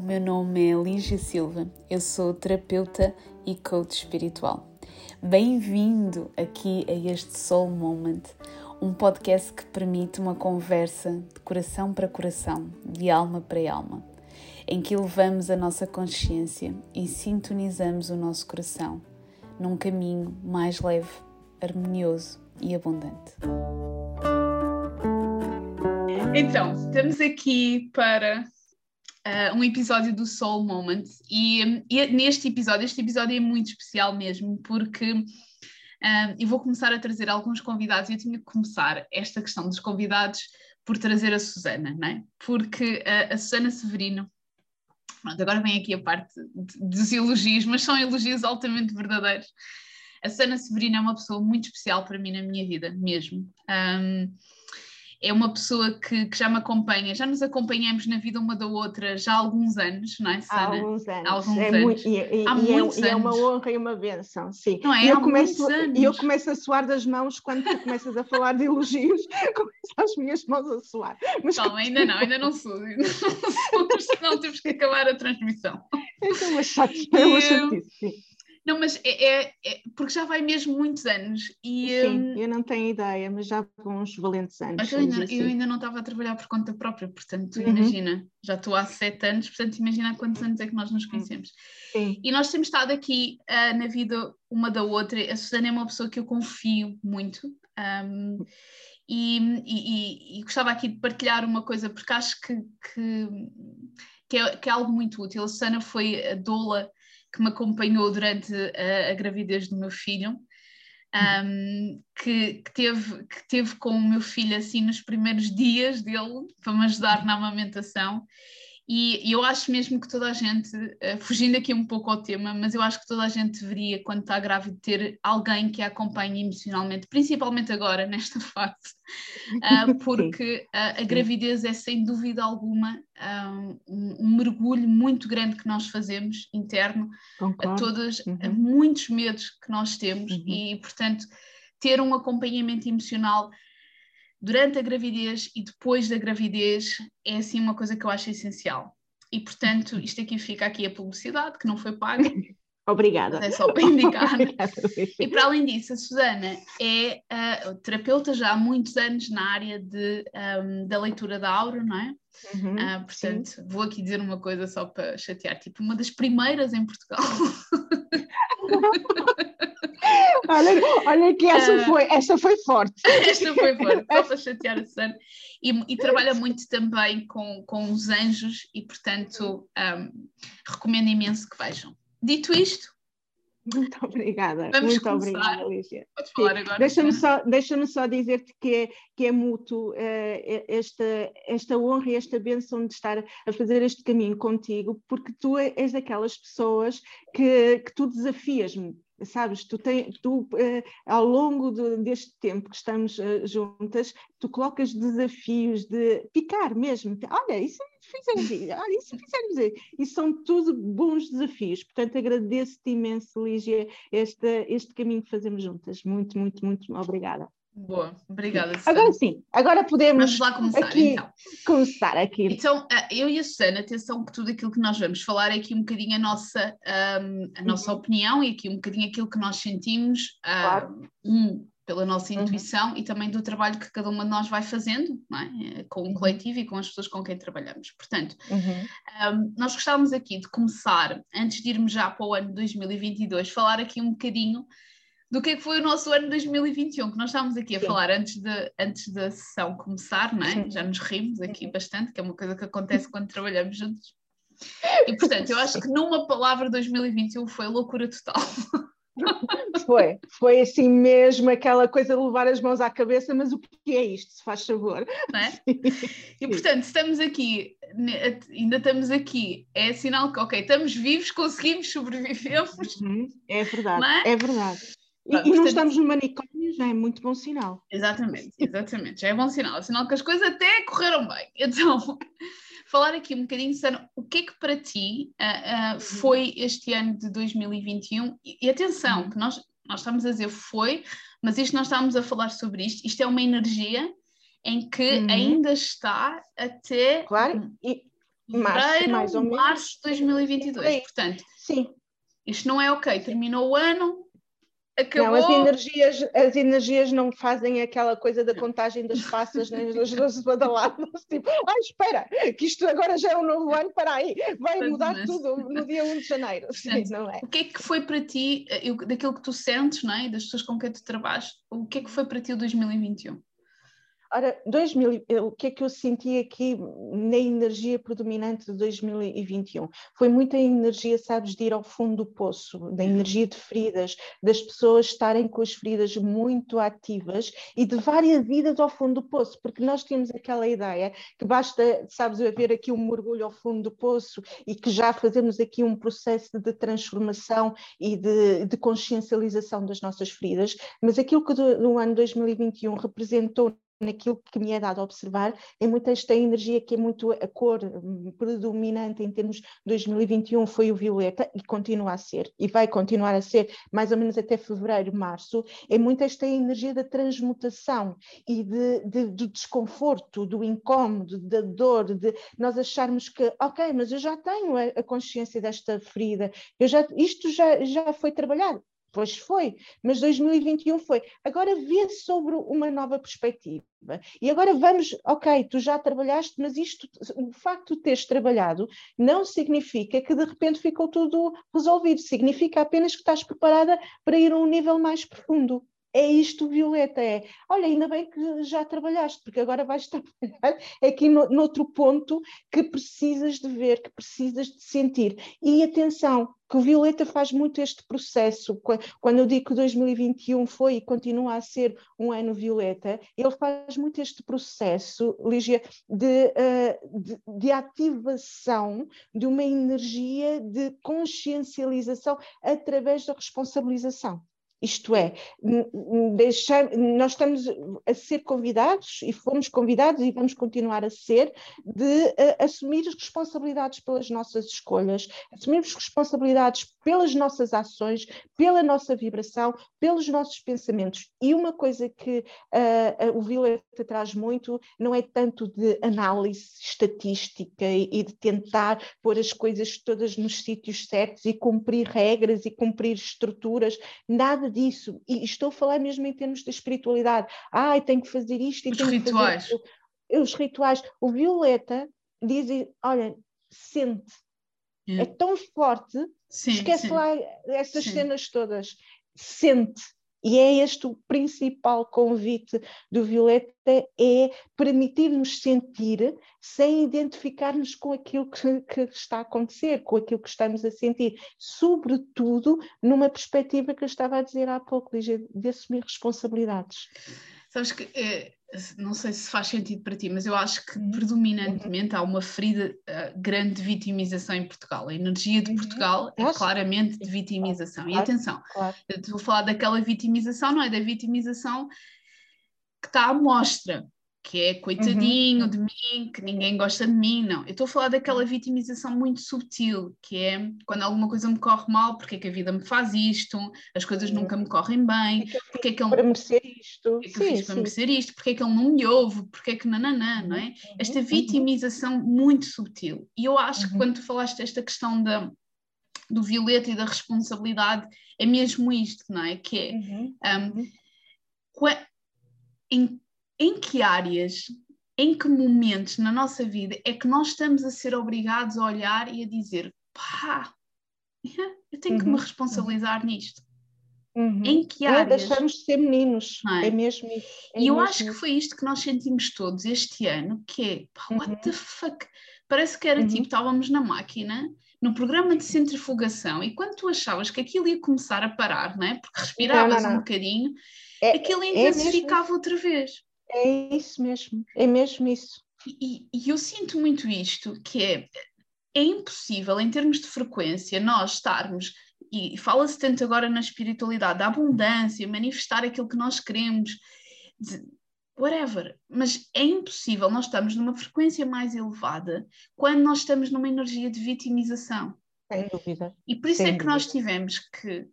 o meu nome é Lígia Silva, eu sou terapeuta e coach espiritual. Bem-vindo aqui a este Soul Moment, um podcast que permite uma conversa de coração para coração, de alma para alma, em que elevamos a nossa consciência e sintonizamos o nosso coração num caminho mais leve, harmonioso e abundante. Então, estamos aqui para uh, um episódio do Soul Moment e, e, neste episódio, este episódio é muito especial mesmo porque uh, eu vou começar a trazer alguns convidados eu tinha que começar esta questão dos convidados por trazer a Susana, não é? Porque uh, a Susana Severino Pronto, agora vem aqui a parte dos elogios, mas são elogios altamente verdadeiros. A Susana Severino é uma pessoa muito especial para mim na minha vida, mesmo. Um, é uma pessoa que, que, já me acompanha, já nos acompanhamos na vida uma da outra já há alguns anos, não é, Sana? Há alguns anos. Há alguns é anos. Muito, e, há e, muitos é, anos. é uma honra e uma benção, sim. Não é? E eu, há começo, e eu começo a suar das mãos quando tu começas a falar de elogios, começam as minhas mãos a suar. Mas Calma, ainda não, ainda não sou. Ainda não, sou, senão temos que acabar a transmissão. É uma chatice, é uma chatice, sim. Não, mas é, é, é, porque já vai mesmo muitos anos. E, Sim, um, eu não tenho ideia, mas já vão uns valentes anos. Eu ainda, assim. eu ainda não estava a trabalhar por conta própria, portanto, uhum. imagina, já estou há sete anos, portanto, imagina há quantos anos é que nós nos conhecemos. Sim. E nós temos estado aqui uh, na vida uma da outra. A Susana é uma pessoa que eu confio muito. Um, e, e, e, gostava aqui de partilhar uma coisa, porque acho que, que, que, é, que é algo muito útil. A Susana foi a doula que me acompanhou durante a, a gravidez do meu filho, um, que, que, teve, que teve com o meu filho assim nos primeiros dias dele para me ajudar na amamentação e, eu acho mesmo que toda a gente, uh, fugindo aqui um pouco ao tema, mas eu acho que toda a gente deveria, quando está grávida, ter alguém que a acompanhe emocionalmente, principalmente agora, nesta fase, uh, porque uh, a gravidez é sem dúvida alguma um, um, mergulho muito grande que nós fazemos interno Concordo. a todos, uhum. a muitos medos que nós temos uhum. e, portanto, ter um acompanhamento emocional durante a gravidez e depois da gravidez é assim uma coisa que eu acho essencial. E portanto, isto aqui fica aqui a publicidade, que não foi paga. Obrigada. é só para indicar. e para além disso, a Susana é uh, terapeuta já há muitos anos na área de, um, da leitura da aura, não é? Uhum, uh, portanto, sim. vou aqui dizer uma coisa só para chatear, tipo, uma das primeiras em Portugal. olha, olha que essa, uh, foi, essa foi forte. Esta foi forte, só para chatear a Susana. E, e, trabalha muito também com, com os anjos e, portanto, um, recomendo imenso que vejam. Dito isto, muito obrigada, Vamos muito começar. obrigada, Lígia. Deixa-me só, deixa só dizer-te que é, que é mútuo uh, esta, esta honra e esta benção de estar a fazer este caminho contigo, porque tu és daquelas pessoas que, que tu desafias-me sabes, tu, tem, tu uh, ao longo de, deste tempo que estamos uh, juntas, tu colocas desafios de picar mesmo, olha, isso fizemos, olha, isso fizemos, e são tudo bons desafios, portanto agradeço-te imenso, Lígia, este, este caminho que fazemos juntas, muito, muito, muito obrigada. Boa, obrigada. Susana. Agora sim, agora podemos vamos lá começar aqui, então. Começar aqui. Então, eu e a Susana, atenção que tudo aquilo que nós vamos falar é aqui um bocadinho a nossa, um, a nossa uhum. opinião e aqui um bocadinho aquilo que nós sentimos, claro. um, pela nossa uhum. intuição uhum. e também do trabalho que cada uma de nós vai fazendo, é? com o uhum. coletivo e com as pessoas com quem trabalhamos. Portanto, uhum. um, nós gostávamos aqui de começar, antes de irmos já para o ano 2022, falar aqui um bocadinho do que, é que foi o nosso ano 2021, que nós estávamos aqui a Sim. falar antes, de, antes da sessão começar, não é? Já nos rimos aqui bastante, que é uma coisa que acontece quando trabalhamos juntos. E portanto, eu acho que numa palavra 2021 foi loucura total. Foi, foi assim mesmo aquela coisa de levar as mãos à cabeça, mas o que é isto, se faz favor? É? E portanto, estamos aqui, ainda estamos aqui, é sinal que, ok, estamos vivos, conseguimos, sobrevivemos. Uhum, é verdade, é? é verdade. E, e não estamos no manicômio, já é muito bom sinal. Exatamente, exatamente, já é bom sinal. É sinal que as coisas até correram bem. Então, falar aqui um bocadinho, Sana, o que é que para ti uh, uh, foi este ano de 2021? E, e atenção, uhum. que nós, nós estamos a dizer foi, mas isto nós estamos a falar sobre isto, isto é uma energia em que uhum. ainda está até. Claro, e, Fevereiro, mais ou março de 2022. Sim. Portanto, Sim. isto não é ok. Terminou o ano, Acabou. Não, as energias, as energias não fazem aquela coisa da contagem das passas nem das luzes badaladas, tipo, ai, espera, que isto agora já é um novo ano, para aí, vai mudar mas... tudo no dia 1 de janeiro. Sim, não é? O que é que foi para ti, eh, eu, daquilo que tu sentes, não é? das pessoas com quem tu trabalhas, o que é que foi para ti o 2021? Ora, 2000, o que é que eu senti aqui na energia predominante de 2021? Foi muita energia, sabes, de ir ao fundo do poço, da energia de feridas, das pessoas estarem com as feridas muito ativas e de várias vidas ao fundo do poço, porque nós temos aquela ideia que basta, sabes, haver aqui um mergulho ao fundo do poço e que já fazemos aqui um processo de transformação e de, de consciencialização das nossas feridas, mas aquilo que no ano 2021 representou naquilo que me é dado observar, é muito esta energia que é muito a cor hum, predominante em termos de 2021 foi o violeta e continua a ser, e vai continuar a ser mais ou menos até fevereiro, março, é muito esta energia da transmutação e de, de, do desconforto, do incómodo, da dor, de nós acharmos que, ok, mas eu já tenho a, a consciência desta ferida, eu já, isto já, já foi trabalhado, Pois foi, mas 2021 foi. Agora vê sobre uma nova perspectiva. E agora vamos, ok, tu já trabalhaste, mas isto, o facto de teres trabalhado, não significa que de repente ficou tudo resolvido. Significa apenas que estás preparada para ir a um nível mais profundo é isto, Violeta, é, olha, ainda bem que já trabalhaste, porque agora vais trabalhar aqui no, noutro ponto que precisas de ver, que precisas de sentir. E atenção, que o Violeta faz muito este processo, quando eu digo que 2021 foi e continua a ser um ano Violeta, ele faz muito este processo, Lígia, de, eh, de, de ativação de uma energia de consciencialização através da responsabilização. Isto é, deixar, nós estamos a ser convidados e fomos convidados e vamos continuar a ser de uh, assumir as responsabilidades pelas nossas escolhas, assumirmos responsabilidades pelas nossas ações, pela nossa vibração, pelos nossos pensamentos. E uma coisa que uh, o Violeta traz muito não é tanto de análise estatística e, e de tentar pôr as coisas todas nos sítios certos e cumprir regras e cumprir estruturas, nada disso. E estou a falar mesmo em termos de espiritualidade. Ai, tenho que fazer isto e Os tenho rituais. que fazer Os rituais. O Violeta diz, olha, sente. É tão forte, sim, esquece sim. lá essas sim. cenas todas. Sente. E é este o principal convite do Violeta, é permitir-nos sentir sem identificar-nos com aquilo que, que, está a acontecer, com aquilo que estamos a sentir, sobretudo numa perspectiva que eu estava a dizer há pouco, de assumir responsabilidades. Sabes que é, não sei se faz sentido para ti, mas eu acho que uhum. predominantemente há uma ferida uh, grande de vitimização em Portugal. A energia de uhum. Portugal é claramente de vitimização. E atenção, eu a falar daquela vitimização, não é da vitimização que está à mostra que é coitadinho uhum. de mim, que ninguém gosta de mim, não. Eu estou a falar daquela vitimização muito subtil, que é quando alguma coisa me corre mal, porque é que a vida me faz isto, as coisas nunca me correm bem, porque é que ele... Para merecer isto. Porque é que sim, eu fiz para merecer isto, porque é que ele não me ouve, porque é que nananã, não é? Uhum. Esta uhum. vitimização muito subtil. E eu acho que uhum. quando tu falaste desta questão da do violeta e da responsabilidade, é mesmo isto, não é? Que é... Um, em em que áreas, em que momentos na nossa vida é que nós estamos a ser obrigados a olhar e a dizer pá, eu tenho uhum. que me uhum. responsabilizar nisto. Uhum. Em que áreas? É, deixamos de ser meninos, é? é? mesmo isso. É e eu acho que foi isto que nós sentimos todos este ano, que é, pá, what uhum. the fuck? Parece que era uhum. tipo, estávamos na máquina, no programa de centrifugação, e quando tu achavas que aquilo ia começar a parar, não é? Porque respiravas não, não, não. um bocadinho, é, aquilo é intensificava outra vez. É isso mesmo, é mesmo isso. E, e, eu sinto muito isto, que é, é impossível, em termos de frequência, nós estarmos, e fala-se tanto agora na espiritualidade, da abundância, manifestar aquilo que nós queremos, de, whatever, mas é impossível nós estamos numa frequência mais elevada quando nós estamos numa energia de vitimização. Sem dúvida. E por isso Sem é que dúvida. nós tivemos que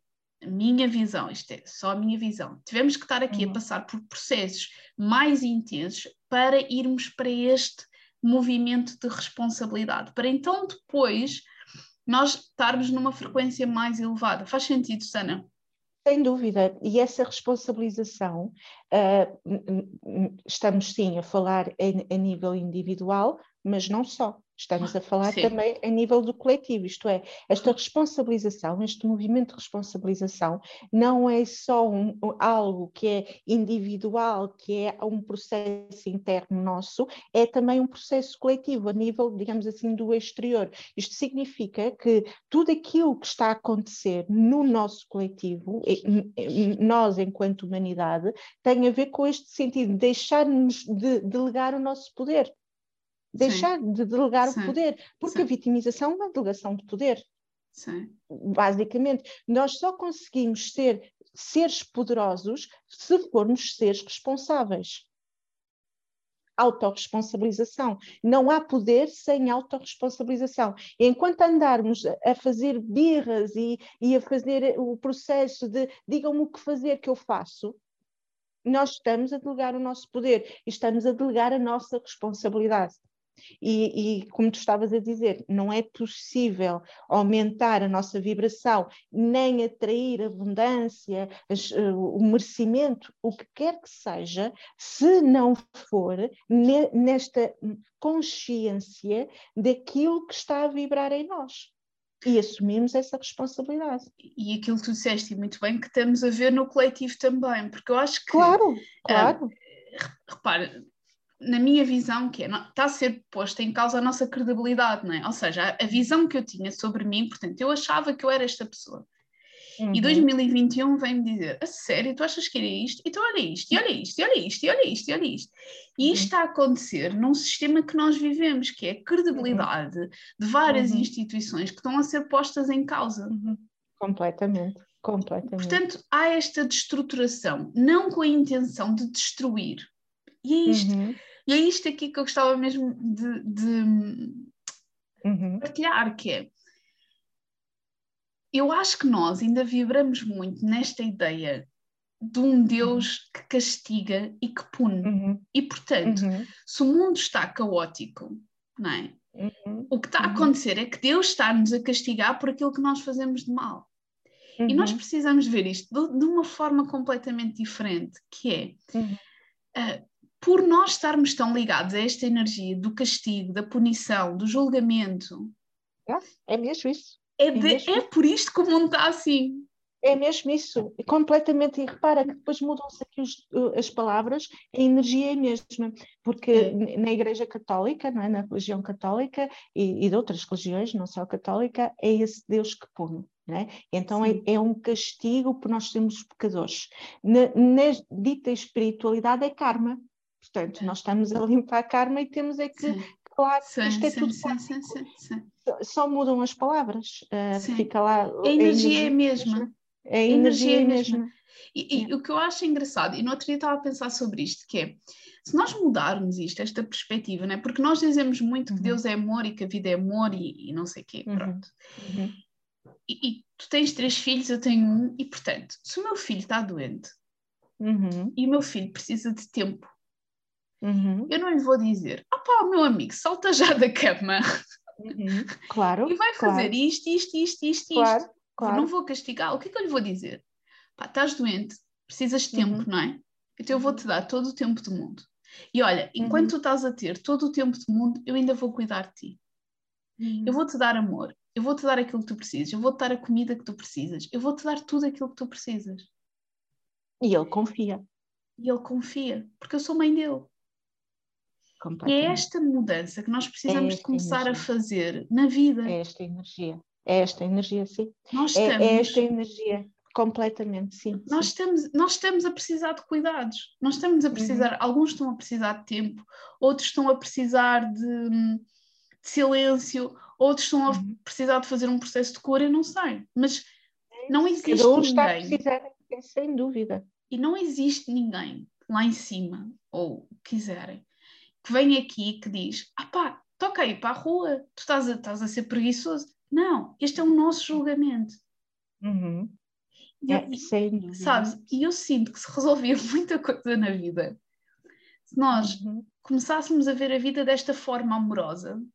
minha visão, isto é só a minha visão, tivemos que estar aqui uhum. a passar por processos mais intensos para irmos para este movimento de responsabilidade, para então depois nós estarmos numa frequência mais elevada. Faz sentido, Sana? Sem dúvida, e essa responsabilização, uh, estamos sim a falar a, a nível individual, mas não só. Estamos a falar Sim. também a nível do coletivo, isto é, esta responsabilização, este movimento de responsabilização, não é só um, algo que é individual, que é um processo interno nosso, é também um processo coletivo, a nível, digamos assim, do exterior. Isto significa que tudo aquilo que está a acontecer no nosso coletivo, nós enquanto humanidade, tem a ver com este sentido de deixar-nos de delegar o nosso poder deixar Sim. de delegar Sim. o poder, porque Sim. a vitimização é uma delegação de poder. Basicamente, nós só conseguimos ser seres poderosos se formos seres responsáveis. Autoresponsabilização. Não há poder sem autorresponsabilização. Enquanto andarmos a fazer birras e, e a fazer o processo de digam-me o que fazer que eu faço, nós estamos a delegar o nosso poder e estamos a delegar a nossa responsabilidade. E, e, como tu estavas a dizer, não é possível aumentar a nossa vibração, nem atrair abundância, as, uh, o merecimento, o que quer que seja, se não for ne, nesta consciência daquilo que está a vibrar em nós. E assumimos essa responsabilidade. E aquilo que tu disseste muito bem, que estamos a ver no coletivo também, porque eu acho que. Claro, claro. Uh, repara, na minha visão, que é, está a ser posta em causa a nossa credibilidade, não é? Ou seja, a, a visão que eu tinha sobre mim, portanto, eu achava que eu era esta pessoa. Uhum. E 2021 vem-me dizer: a sério, tu achas que era isto? Então olha isto, e olha isto, e olha isto, e olha isto, e olha isto. E isto uhum. está a acontecer num sistema que nós vivemos, que é a credibilidade uhum. de várias uhum. instituições que estão a ser postas em causa. Uhum. Completamente, completamente. Portanto, há esta destruturação, não com a intenção de destruir. E é isto. Uhum. E é isto aqui que eu gostava mesmo de, de uhum. partilhar, que é eu acho que nós ainda vibramos muito nesta ideia de um Deus que castiga e que pune. Uhum. E, portanto, uhum. se o mundo está caótico, não é? Uhum. O que está a uhum. acontecer é que Deus está-nos a castigar por aquilo que nós fazemos de mal. E nós uhum. precisamos ver isto de, de, uma forma completamente diferente, que é uh, por nós estarmos tão ligados a esta energia do castigo, da punição, do julgamento. É, é mesmo isso. É, de, é, é por isto que o mundo está assim. É mesmo isso, completamente. E repara que depois mudam-se aqui os, as palavras, a energia é a mesma, porque é. na Igreja Católica, não é? na religião católica e, e de outras religiões, não só a católica, é esse Deus que pune. É? Então é, é, um castigo por nós sermos pecadores. Na, na dita espiritualidade é karma, Portanto, nós estamos a limpar a karma e temos é que, sim. claro, sim, isto é sim, tudo sim, sim, sim, Só mudam as palavras, uh, fica lá. A energia, é a mesma. A energia é a mesma. E, e, o que eu acho engraçado, e no outro dia estava a pensar sobre isto, que é, se nós mudarmos isto, esta perspectiva, né? porque nós dizemos muito uhum. que Deus é amor e que a vida é amor e, e não sei o quê, uhum. pronto. Uhum. E, e, tu tens três filhos, eu tenho um, e portanto, se o meu filho está doente uhum. e o meu filho precisa de tempo Uhum. Eu não lhe vou dizer, opá, meu amigo, salta já da cama. Uhum. Claro. e vai fazer claro. isto, isto, isto, isto, claro, isto. Claro. Não vou castigar. O que é que eu lhe vou dizer? Pá, estás doente, precisas de tempo, uhum. não é? Então eu vou-te dar todo o tempo do mundo. E olha, enquanto uhum. tu estás a ter todo o tempo do mundo, eu ainda vou cuidar de ti. Eu uhum. vou-te dar amor, eu vou-te dar aquilo que tu precisas, eu vou-te dar a comida que tu precisas, eu vou-te dar tudo aquilo que tu precisas. E ele confia. E ele confia, porque eu sou mãe dele. E é esta mudança que nós precisamos é de começar energia. a fazer na vida. É esta energia. É esta energia, sim. Nós é, estamos... é esta energia, completamente, sim. Nós, sim. Estamos, nós estamos a precisar de cuidados. Nós estamos a precisar, uhum. alguns estão a precisar de tempo, outros estão a precisar de, de silêncio, outros estão a uhum. precisar de fazer um processo de cura, eu não sei. Mas não existe Cada um ninguém. Está a precisar, sem dúvida. E não existe ninguém lá em cima, ou quiserem, que vem aqui que diz: ah pá, toca aí para a rua, tu estás a, estás a ser preguiçoso. Não, este é o nosso julgamento. Uhum. E, é, sabes, e eu sinto que se resolvia muita coisa na vida se nós uhum. começássemos a ver a vida desta forma amorosa, uhum.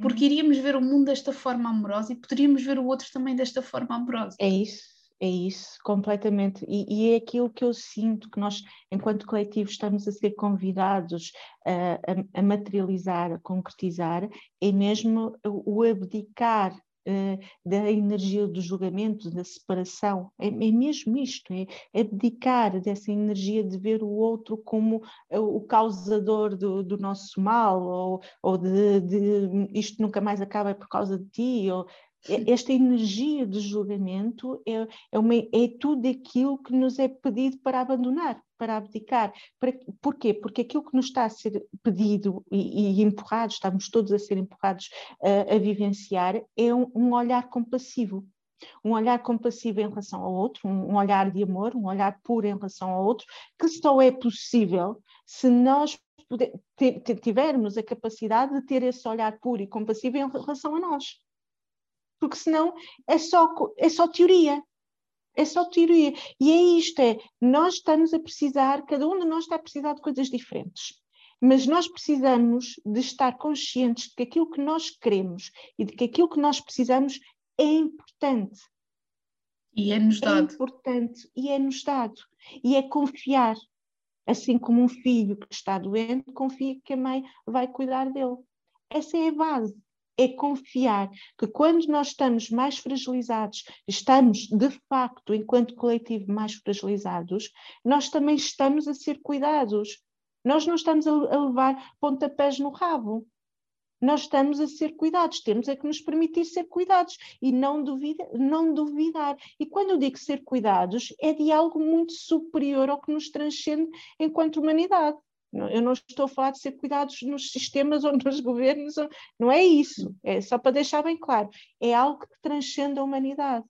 porque iríamos ver o mundo desta forma amorosa e poderíamos ver o outro também desta forma amorosa. É isso. É isso, completamente. E, e, é aquilo que eu sinto que nós, enquanto coletivo, estamos a ser convidados a, a, a materializar, a concretizar, é mesmo o abdicar uh, da energia do julgamento, da separação. É, é mesmo isto, é, abdicar dessa energia de ver o outro como o causador do, do nosso mal, ou, ou de, de, isto nunca mais acaba por causa de ti, ou esta energia de julgamento é, é, uma, é tudo aquilo que nos é pedido para abandonar, para abdicar. Para, porquê? Porque aquilo que nos está a ser pedido e, e empurrado, estamos todos a ser empurrados a, a vivenciar, é um, um, olhar compassivo. Um olhar compassivo em relação ao outro, um, um olhar de amor, um olhar puro em relação ao outro, que só é possível se nós tivermos a capacidade de ter esse olhar puro e compassivo em relação a nós porque senão é só, é só teoria. É só teoria. E é isto, é, nós estamos a precisar, cada um de nós está a precisar de coisas diferentes. Mas nós precisamos de estar conscientes de que aquilo que nós queremos e de que aquilo que nós precisamos é importante. E é-nos dado. É importante e é-nos dado. E é confiar. Assim como um filho que está doente confia que a mãe vai cuidar dele. Essa é a base é confiar que quando nós estamos mais fragilizados, estamos de facto, enquanto coletivo, mais fragilizados, nós também estamos a ser cuidados. Nós não estamos a levar pontapés no rabo. Nós estamos a ser cuidados, temos é que nos permitir ser cuidados e não, duvida, não duvidar. E quando eu digo ser cuidados, é de algo muito superior ao que nos transcende enquanto humanidade. Eu não estou a falar de ser cuidados nos sistemas ou nos governos, não é isso. É só para deixar bem claro. É algo que transcende a humanidade.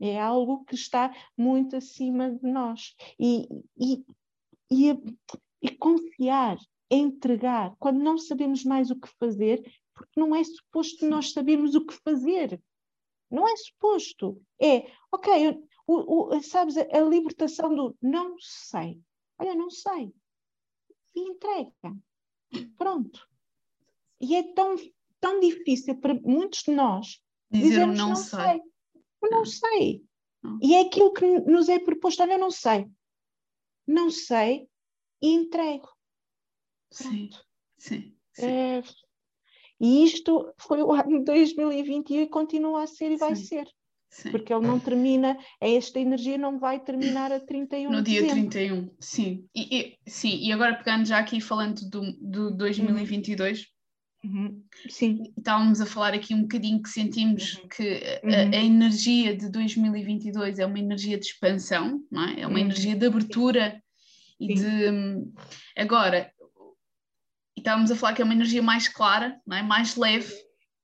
É algo que está muito acima de nós. E, e, e, e confiar, entregar, quando não sabemos mais o que fazer, porque não é suposto nós sabermos o que fazer. Não é suposto. É, ok, o, o, sabes, a libertação do não sei. Olha, não sei e entrega. Pronto. E é tão, tão difícil para muitos de nós dizer não, não sei. sei. Eu não sei. Não. E é aquilo que nos é proposto, olha, eu não sei. Não sei e entrego. Sim, sim. sim. É, e isto foi o ano de 2021 e continua a ser e vai sim. ser. Sim. Porque ele não termina, é esta energia não vai terminar a 31 No dia dezembro. 31, sim. E, e, sim, e agora pegando já aqui falando do, do 2022, uhum. sim. estávamos a falar aqui um bocadinho que sentimos uhum. que a, a, uhum. energia de 2022 é uma energia de expansão, não é? É uma uhum. energia de abertura sim. e de. Agora, estávamos a falar que é uma energia mais clara, não é? mais leve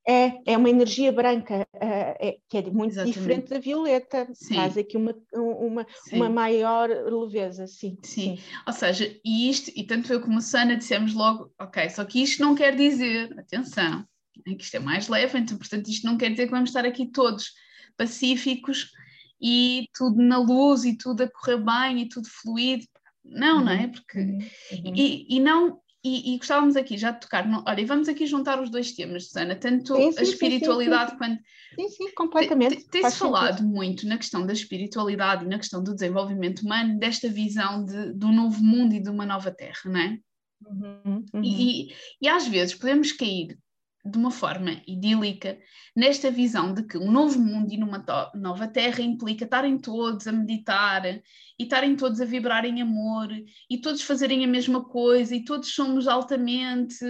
é, é uma energia branca, uh, é, que é muito Exatamente. diferente da violeta, sim. faz aqui uma, uma, uma maior leveza, sim, sim. sim. Ou seja, e isto, e tanto eu como a Sana dissemos logo, ok, só que isto não quer dizer, atenção, é que isto é mais leve, então, portanto, isto não quer dizer que vamos estar aqui todos pacíficos e tudo na luz e tudo a correr bem e tudo fluido. Não, uhum. não é? Uhum. Porque, uhum. e, e não, e, e, gostávamos aqui já de tocar, no, olha, vamos aqui juntar os dois temas, Susana, tanto sim, sim, a espiritualidade sim, quanto. Sim, sim, completamente. Tem-se falado muito na questão da espiritualidade e na questão do desenvolvimento humano, desta visão de, do novo mundo e de uma nova terra, não é? Uhum, uhum. E, e às vezes podemos cair de uma forma idílica nesta visão de que um novo mundo e numa nova terra implica estarem todos a meditar e estarem todos a vibrar em amor e todos fazerem a mesma coisa e todos somos altamente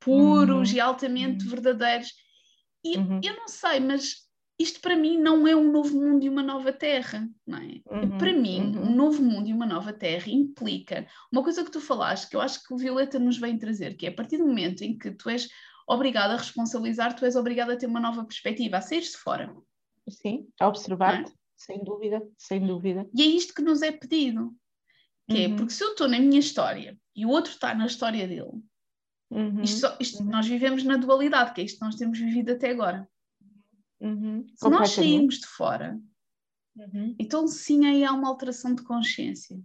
puros uhum. e altamente uhum. verdadeiros. E uhum. eu não sei, mas isto para mim não é um novo mundo e uma nova terra, não é? Uhum, para mim, uhum. um novo mundo e uma nova terra implica uma coisa que tu falaste, que eu acho que o Violeta nos vem trazer, que é a partir do momento em que tu és obrigada a responsabilizar, tu és obrigada a ter uma nova perspectiva, a sair-se fora. Sim, a observar-te, é? sem dúvida, sem dúvida. E é isto que nos é pedido. Que é, uhum. é, porque se eu estou na minha história e o outro está na história dele, uhum. isto, isto uhum. nós vivemos na dualidade, que é isto que nós temos vivido até agora. Uhum. Se nós saímos de fora, uhum. então sim aí há uma alteração de consciência.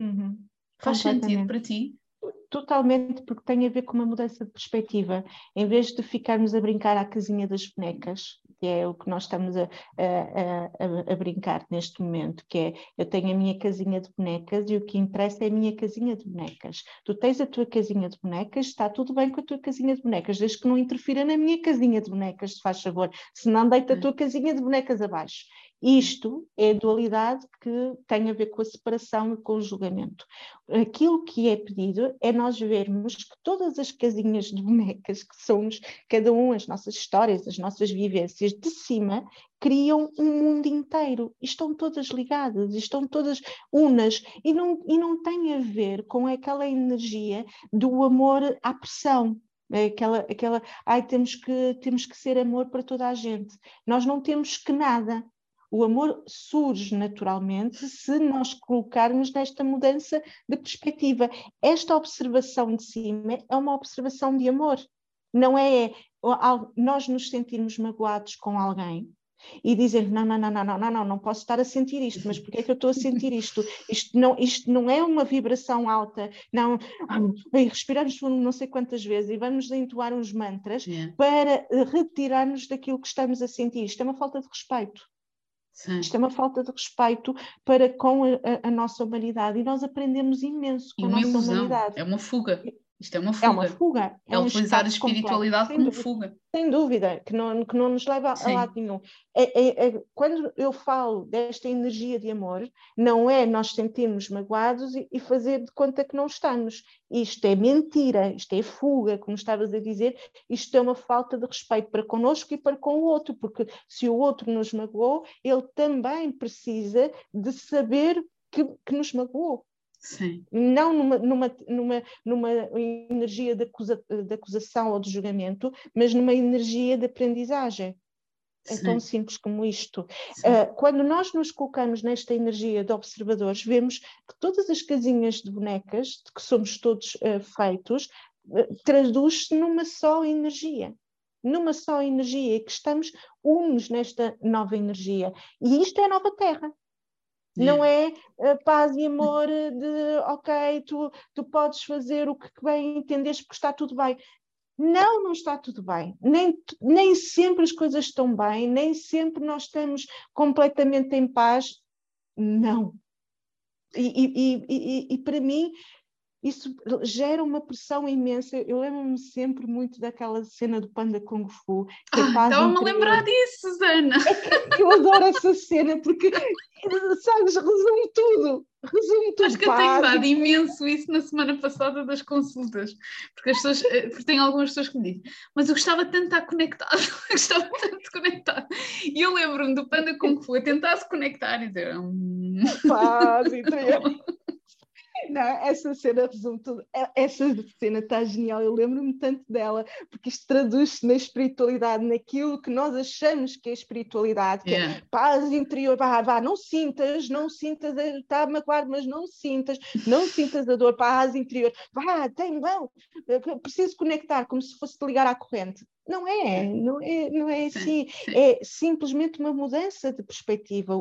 Uhum. Faz sentido para ti? Totalmente porque tem a ver com uma mudança de perspectiva. Em vez de ficarmos a brincar à casinha das bonecas, que é o que nós estamos a, a, a, a, brincar neste momento, que é eu tenho a minha casinha de bonecas e o que interessa é a minha casinha de bonecas. Tu tens a tua casinha de bonecas, está tudo bem com a tua casinha de bonecas, desde que não interfira na minha casinha de bonecas, se faz favor, se não deita a hum. tua casinha de bonecas abaixo. Isto é a dualidade que tem a ver com a separação e com o julgamento. Aquilo que é pedido é nós vermos que todas as casinhas de bonecas que somos, cada um, as nossas histórias, as nossas vivências de cima, criam um mundo inteiro. Estão todas ligadas, estão todas unas. E não, e não tem a ver com aquela energia do amor à pressão, aquela, aquela, ai, temos que, temos que ser amor para toda a gente. Nós não temos que nada. O amor surge naturalmente se nós colocarmos nesta mudança de perspectiva. Esta observação de cima é uma observação de amor. Não é nós nos sentirmos magoados com alguém e dizer não, não, não, não, não, não, não, não posso estar a sentir isto, mas porque é que eu estou a sentir isto? Isto não, isto não é uma vibração alta, não, e respiramos não sei quantas vezes e vamos entoar uns mantras yeah. para retirarmos daquilo que estamos a sentir. Isto é uma falta de respeito. Sim. Isto é uma falta de respeito para com a, a, nossa humanidade e nós aprendemos imenso com a nossa ilusão. humanidade. É uma fuga. Isto é uma fuga. É uma fuga. É, é um utilizar a espiritualidade como dúvida, fuga. Sem dúvida, que não, que não nos leva Sim. a lado nenhum. É, é, é, quando eu falo desta energia de amor, não é nós sentirmos magoados e, e, fazer de conta que não estamos. Isto é mentira, isto é fuga, como estavas a dizer, isto é uma falta de respeito para connosco e para com o outro, porque se o outro nos magoou, ele também precisa de saber que, que nos magoou. Sim. Não numa, numa, numa, numa energia de, acusa, de acusação ou de julgamento, mas numa energia de aprendizagem. É Sim. tão simples como isto. Uh, quando nós nos colocamos nesta energia de observadores, vemos que todas as casinhas de bonecas de que somos todos uh, feitos uh, traduz-se numa só energia. Numa só energia, e que estamos unos nesta nova energia. E isto é a nova Terra. Não é uh, paz e amor de ok, tu, tu podes fazer o que bem entendes porque está tudo bem. Não, não está tudo bem. Nem, nem sempre as coisas estão bem, nem sempre nós estamos completamente em paz. Não. E, e, e, e para mim, isso gera uma pressão imensa. Eu lembro-me sempre muito daquela cena do Panda Kung Fu. Que ah, Estava-me a lembrar disso, Susana. É eu adoro essa cena porque, sabes, resume tudo. Resume tudo. Acho que eu tenho dado imenso isso na semana passada das consultas, porque, as pessoas, eh, porque tem algumas pessoas que me dizem, mas eu gostava tanto de estar conectado, gostava tanto de conectar. E eu lembro-me do Panda Kung Fu a tentar se conectar e dizer. Hum... Paz, interior. Não, essa cena resume tudo. É, essa cena está genial, eu lembro-me tanto dela, porque isto traduz-se na espiritualidade, naquilo que nós achamos que é espiritualidade, que é yeah. é paz interior, vá, vá, não sintas, não sintas, está a magoar, mas não sintas, não sintas a dor, paz interior, vá, tem, vão, preciso conectar, como se fosse ligar à corrente. Não é, não é, não é assim. É simplesmente uma mudança de perspectiva,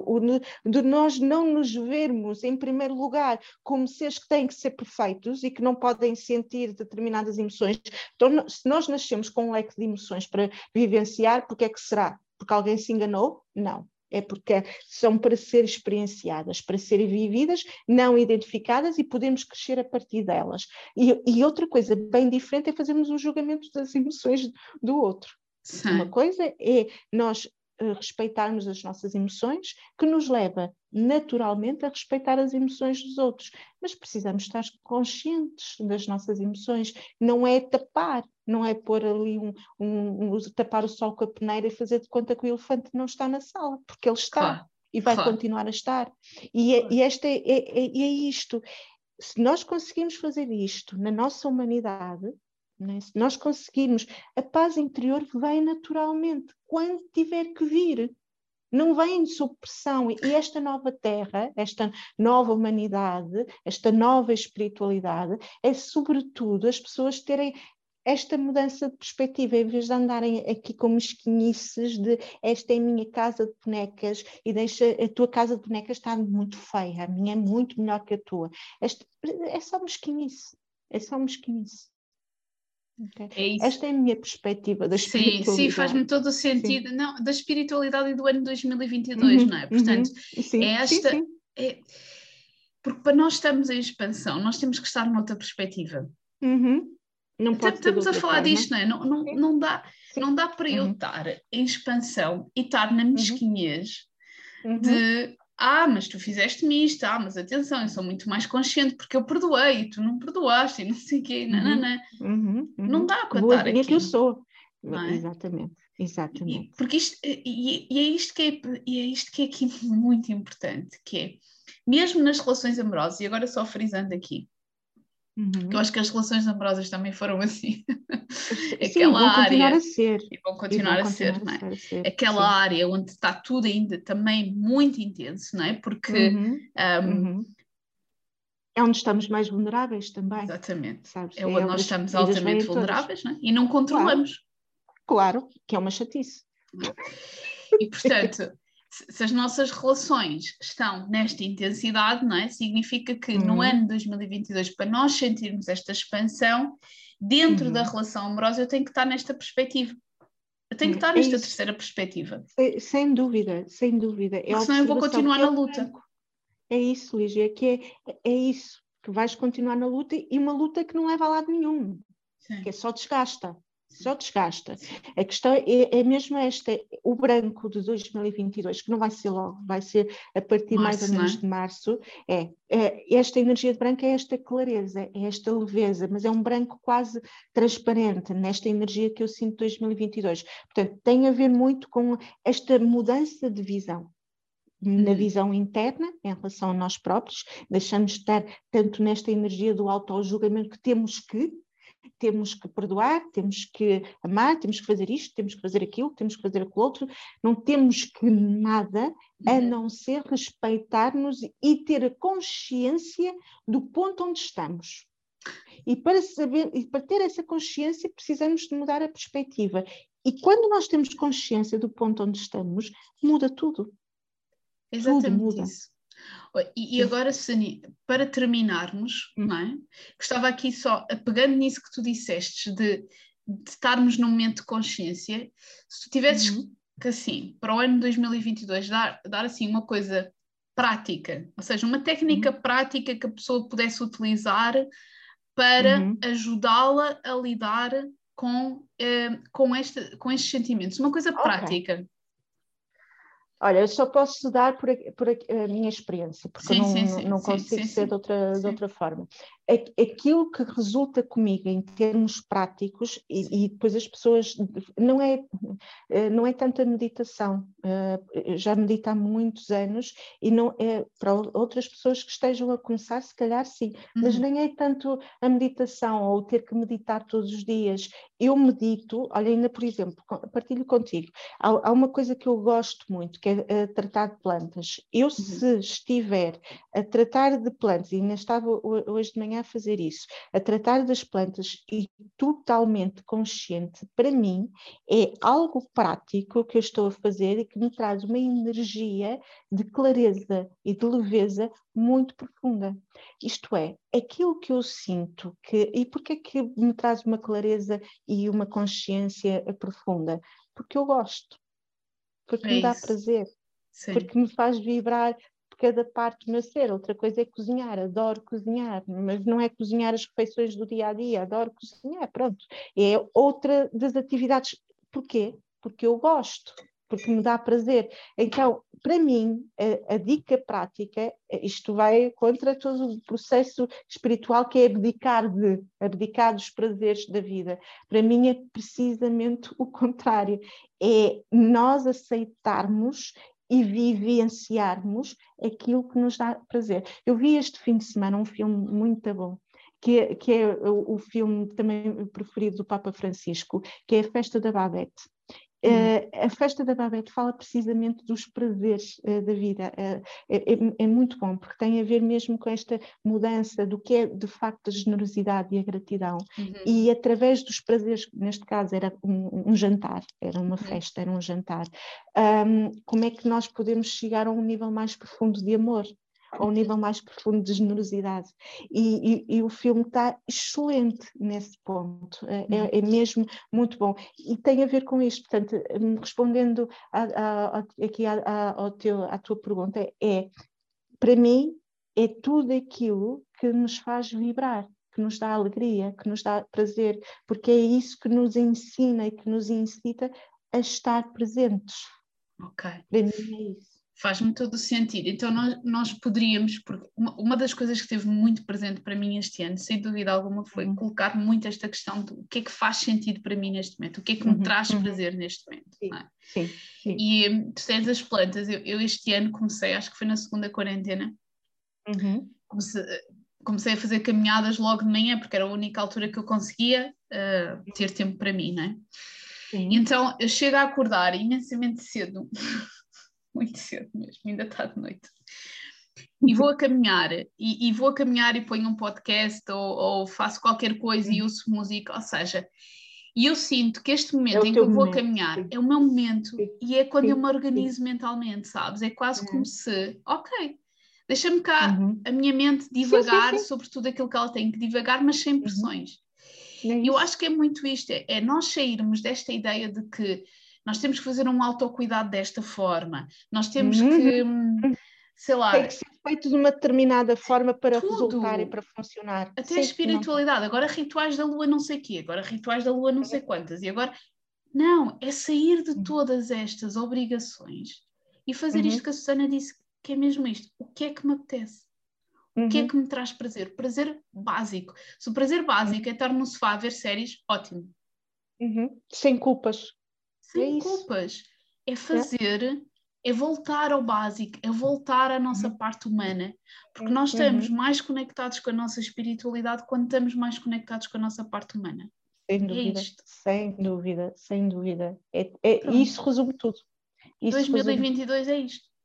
de nós não nos vermos, em primeiro lugar, como seres que têm que ser perfeitos e que não podem sentir determinadas emoções. Então, se nós nascemos com um leque de emoções para vivenciar, porque é que será? Porque alguém se enganou? Não é porque são para ser experienciadas, para serem vividas, não identificadas e podemos crescer a partir delas. E, e outra coisa bem diferente é fazermos um julgamento das emoções do outro. Sim. Uma coisa é nós respeitarmos as nossas emoções, que nos leva naturalmente a respeitar as emoções dos outros. Mas precisamos estar conscientes das nossas emoções, não é tapar, não é pôr ali um, um, um tapar o sol com a peneira e fazer de conta que o elefante não está na sala, porque ele está claro. e vai claro. continuar a estar. E, é, e esta é, é, é, é isto. Se nós conseguimos fazer isto na nossa humanidade, né? Se nós conseguirmos, a paz interior vem naturalmente, quando tiver que vir. Não vem sob pressão. E esta nova terra, esta nova humanidade, esta nova espiritualidade, é sobretudo as pessoas terem esta mudança de perspectiva, em vez de andarem aqui com mesquinices de esta é a minha casa de bonecas e deixa a tua casa de bonecas está muito feia, a minha é muito melhor que a tua. Esta, é só mesquinice. é só mesquinice. Okay. É Esta é a minha perspectiva da espiritualidade. Sim, sim faz-me todo o sentido. Sim. Não, da espiritualidade do ano 2022, uhum, não é? Portanto, uhum, sim, é esta. Sim, é, porque para nós estamos em expansão, nós temos que estar noutra perspectiva. Uhum. Não pode Estamos a falar forma. disto, não é? Não, não, não, dá, não dá para eu uhum. estar em expansão e estar na uhum. mesquinhez uhum. de ah, mas tu fizeste-me isto, ah, mas atenção, eu sou muito mais consciente porque eu perdoei e tu não perdoaste e não sei o quê, não, não, não. Uhum, uhum. não dá para estar aqui. que eu sou. É? Exatamente, exatamente. E, porque isto, e, e, é isto que é, e é isto que é aqui muito importante, que é, mesmo nas relações amorosas, e agora só frisando aqui, Uhum. Eu acho que as relações amorosas também foram assim. Sim, Aquela vão continuar área, a ser. E vão continuar, e vão a, ser, continuar a, ser, é? Aquela Sim. área onde está tudo ainda também muito intenso, não é? Porque. Uhum. Um, uhum. É onde estamos mais vulneráveis também. exatamente. Sabes? É onde é nós estamos altamente vulneráveis não é? e não controlamos. Claro. claro, que é uma chatice. E portanto, se as nossas relações estão nesta intensidade, não é? Significa que uhum. no ano de 2022, para nós sentirmos esta expansão, dentro uhum. da relação amorosa, eu tenho que estar nesta perspectiva. Eu tenho que estar é nesta isso. terceira perspectiva. Sem, sem, dúvida, sem dúvida. É Porque senão eu vou continuar na luta. É isso, Lígia, que é, é isso, que vais continuar na luta e uma luta que não leva a lado nenhum, Sim. que é só desgasta só desgasta. A questão é, é mesmo esta, o branco de 2022, que não vai ser logo, vai ser a partir março, mais ou menos é? de março, é, é, esta energia de branco é esta clareza, é esta leveza, mas é um branco quase transparente nesta energia que eu sinto de 2022. Portanto, tem a ver muito com esta mudança de visão na uhum. visão interna em relação a nós próprios, deixamos de estar tanto nesta energia do auto-julgamento que temos que, temos que perdoar, temos que amar, temos que fazer isto, temos que fazer aquilo, temos que fazer aquilo outro, não temos que nada a uhum. não ser respeitar-nos e ter a consciência do ponto onde estamos. E para saber, e para ter essa consciência, precisamos de mudar a perspectiva. E quando nós temos consciência do ponto onde estamos, muda tudo. Exatamente tudo muda. isso. E, e agora, Sani, para terminarmos, não é? gostava aqui só, pegando nisso que tu disseste, de, de estarmos num momento de consciência, se tu tivesses uhum. que, assim, para o ano de 2022, dar, dar assim uma coisa prática, ou seja, uma técnica uhum. prática que a pessoa pudesse utilizar para uhum. ajudá-la a lidar com, eh, com, este, com estes sentimentos, uma coisa okay. prática. Olha, eu só posso dar por, por a minha experiência, porque sim, não, sim, sim, não consigo ser de outra, de outra forma. Aquilo que resulta comigo em termos práticos, e, e, depois as pessoas, não é, eh, não é tanta meditação, uh, já medito há muitos anos, e não é para outras pessoas que estejam a começar, se calhar sim, uhum. mas nem é tanto a meditação ou ter que meditar todos os dias. Eu medito, olha, ainda por exemplo, partilho contigo, há, há uma coisa que eu gosto muito, que é uh, tratar de plantas. Eu, uhum. se estiver a tratar de plantas, e ainda estava hoje de manhã a fazer isso, a tratar das plantas e totalmente consciente, para mim é algo prático que eu estou a fazer e que me traz uma energia de clareza e de leveza muito profunda. Isto é, aquilo que eu sinto, que, e porquê é que me traz uma clareza e uma consciência profunda? Porque eu gosto porque é me dá isso. prazer, Sim. porque me faz vibrar cada parte meu ser. Outra coisa é cozinhar, adoro cozinhar, mas não é cozinhar as refeições do dia a dia, adoro cozinhar, pronto. É outra das atividades. Porquê? Porque eu gosto porque me dá prazer. Então, para mim, a, a, dica prática, isto vai contra todo o processo espiritual que é abdicar de, abdicar dos prazeres da vida. Para mim é precisamente o contrário, é nós aceitarmos e vivenciarmos aquilo que nos dá prazer. Eu vi este fim de semana um filme muito bom, que é, que é o, o, filme também preferido do Papa Francisco, que é a Festa da Babette. Uh, a festa da Babette fala precisamente dos prazeres uh, da vida. Uh, é, é, muito bom, porque tem a ver mesmo com esta mudança do que é de facto a generosidade e a gratidão. Uhum. E através dos prazeres, neste caso era um, um jantar, era uma uhum. festa, era um jantar, um, como é que nós podemos chegar a um nível mais profundo de amor? A um nível mais profundo de generosidade. E, e, e o filme está excelente nesse ponto, é, é, uhum. é, mesmo muito bom. E tem a ver com isto, portanto, hum, respondendo a, a, a, aqui ao teu, à tua pergunta, é, para mim, é tudo aquilo que nos faz vibrar que nos dá alegria, que nos dá prazer, porque é isso que nos ensina e que nos incita a estar presentes. Ok. Para mim é isso. Faz-me todo o sentido. Então, nós, nós poderíamos, porque uma, uma, das coisas que esteve muito presente para mim este ano, sem dúvida alguma, foi uhum. colocar muito esta questão do o que é que faz sentido para mim neste momento, o que é que me uhum. traz uhum. prazer neste momento. Sim. É? Sim. Sim. E hum, tu tens as plantas, eu, eu, este ano comecei, acho que foi na segunda quarentena, uhum. comecei, comecei a fazer caminhadas logo de manhã, porque era a única altura que eu conseguia uh, ter tempo para mim, não é? Sim. Então eu chego a acordar imensamente cedo, muito cedo mesmo, ainda está de noite. E vou a caminhar, e, e, vou a caminhar e ponho um podcast ou, ou faço qualquer coisa e ouço música, ou seja, e eu sinto que este momento é em que eu vou momento, caminhar sim. é o meu momento sim. e é quando sim, eu me organizo mentalmente, sabes? É quase como uhum. se, ok, Deixa-me cá uhum. a minha mente divagar sobre tudo aquilo que ela tem que divagar, mas sem uhum. pressões. Uhum. É eu acho que é muito isto, é, é nós sairmos desta ideia de que nós temos que fazer um autocuidado desta forma, nós temos uhum. que, sei lá... Tem que ser feito de uma determinada forma para tudo. resultar e para funcionar. Até a espiritualidade, agora rituais da lua não sei quê, agora rituais da lua não sei quantas, e agora... Não, é sair de todas estas obrigações e fazer uhum. isto que a Susana disse que é mesmo isto. O que é que me apetece? O que é uhum. que me traz prazer? Prazer básico. Se o prazer básico é estar no sofá a ver séries, ótimo. Uhum. Sem culpas. Sem é culpas. É fazer, é. é. voltar ao básico, é voltar à nossa uhum. parte humana. Porque nós uhum. estamos mais conectados com a nossa espiritualidade quando estamos mais conectados com a nossa parte humana. Sem é dúvida, é sem dúvida, sem dúvida. É, é, isso resume tudo. Isso 2022 resume... é isto.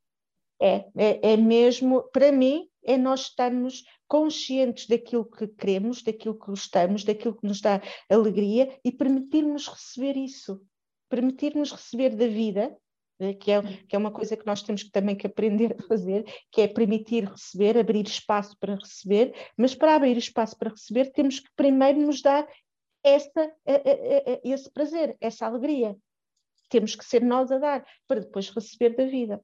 É, é, é mesmo, para mim, é nós estarmos conscientes daquilo que queremos, daquilo que gostamos, daquilo que nos dá alegria e permitirmos receber isso, permitirmos receber da vida, eh, que é, que é uma coisa que nós temos também que aprender a fazer, que é permitir receber, abrir espaço para receber, mas para abrir espaço para receber temos que primeiro nos dar esta, esse prazer, essa alegria. Temos que ser nós a dar, para depois receber da vida.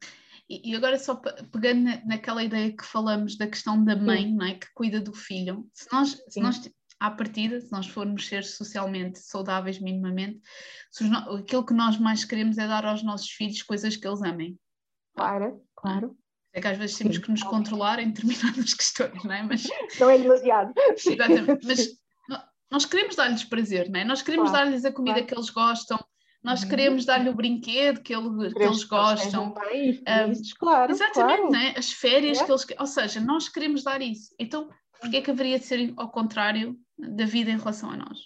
E, agora só pegando na, naquela ideia que falamos da questão da mãe, não é? que cuida do filho, se nós, se nós à partida, se nós formos ser socialmente saudáveis minimamente, no, aquilo que nós mais queremos é dar aos nossos filhos coisas que eles amem. Claro, claro. É que às vezes temos que nos controlar em determinadas questões, não é? Mas, não é demasiado. Exatamente, mas nós queremos dar-lhes prazer, não é? Nós queremos claro, dar-lhes a comida claro. que eles gostam, nós uhum. queremos dar-lhe o brinquedo que, ele, que eles gostam. Bem, um, claro, exatamente, claro. Né? as férias é. que eles. Ou seja, nós queremos dar isso. Então, porquê é que haveria de ser ao contrário da vida em relação a nós?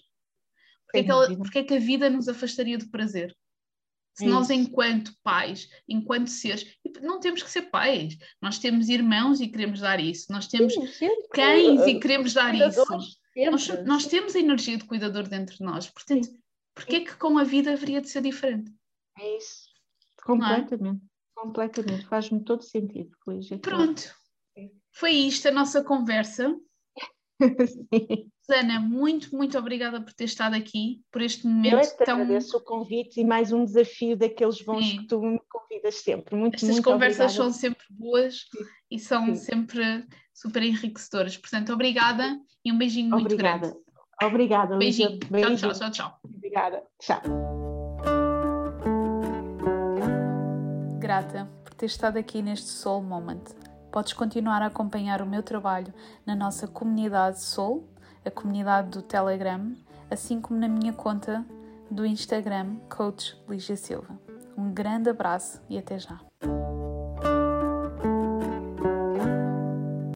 Porquê, é que, ela, porquê é que a vida nos afastaria do prazer? Se nós, enquanto pais, enquanto seres, não temos que ser pais, nós temos irmãos e queremos dar isso, nós temos Sim, cães e queremos dar isso. Nós, nós, temos a energia de cuidador dentro de nós, portanto, Sim Porquê que com a vida haveria de ser diferente? É isso. Completamente. É? Completamente. Faz-me todo sentido. Pronto. Foi isto a nossa conversa. Susana, muito, muito obrigada por ter estado aqui, por este momento Eu é tão... agradeço o convite e mais um desafio daqueles bons Sim. que tu me convidas sempre. Muito, Estas muito conversas obrigada. são sempre boas Sim. e são Sim. sempre super enriquecedoras. Portanto, obrigada e um beijinho obrigada. muito grande. Obrigada, Beijinho. Beijinho. Tchau, tchau, tchau, tchau. Obrigada. Tchau. Grata por ter estado aqui neste Soul Moment. Podes continuar a acompanhar o meu trabalho na nossa comunidade Soul, a comunidade do Telegram, assim como na minha conta do Instagram, Coach Lígia Silva. Um grande abraço e até já!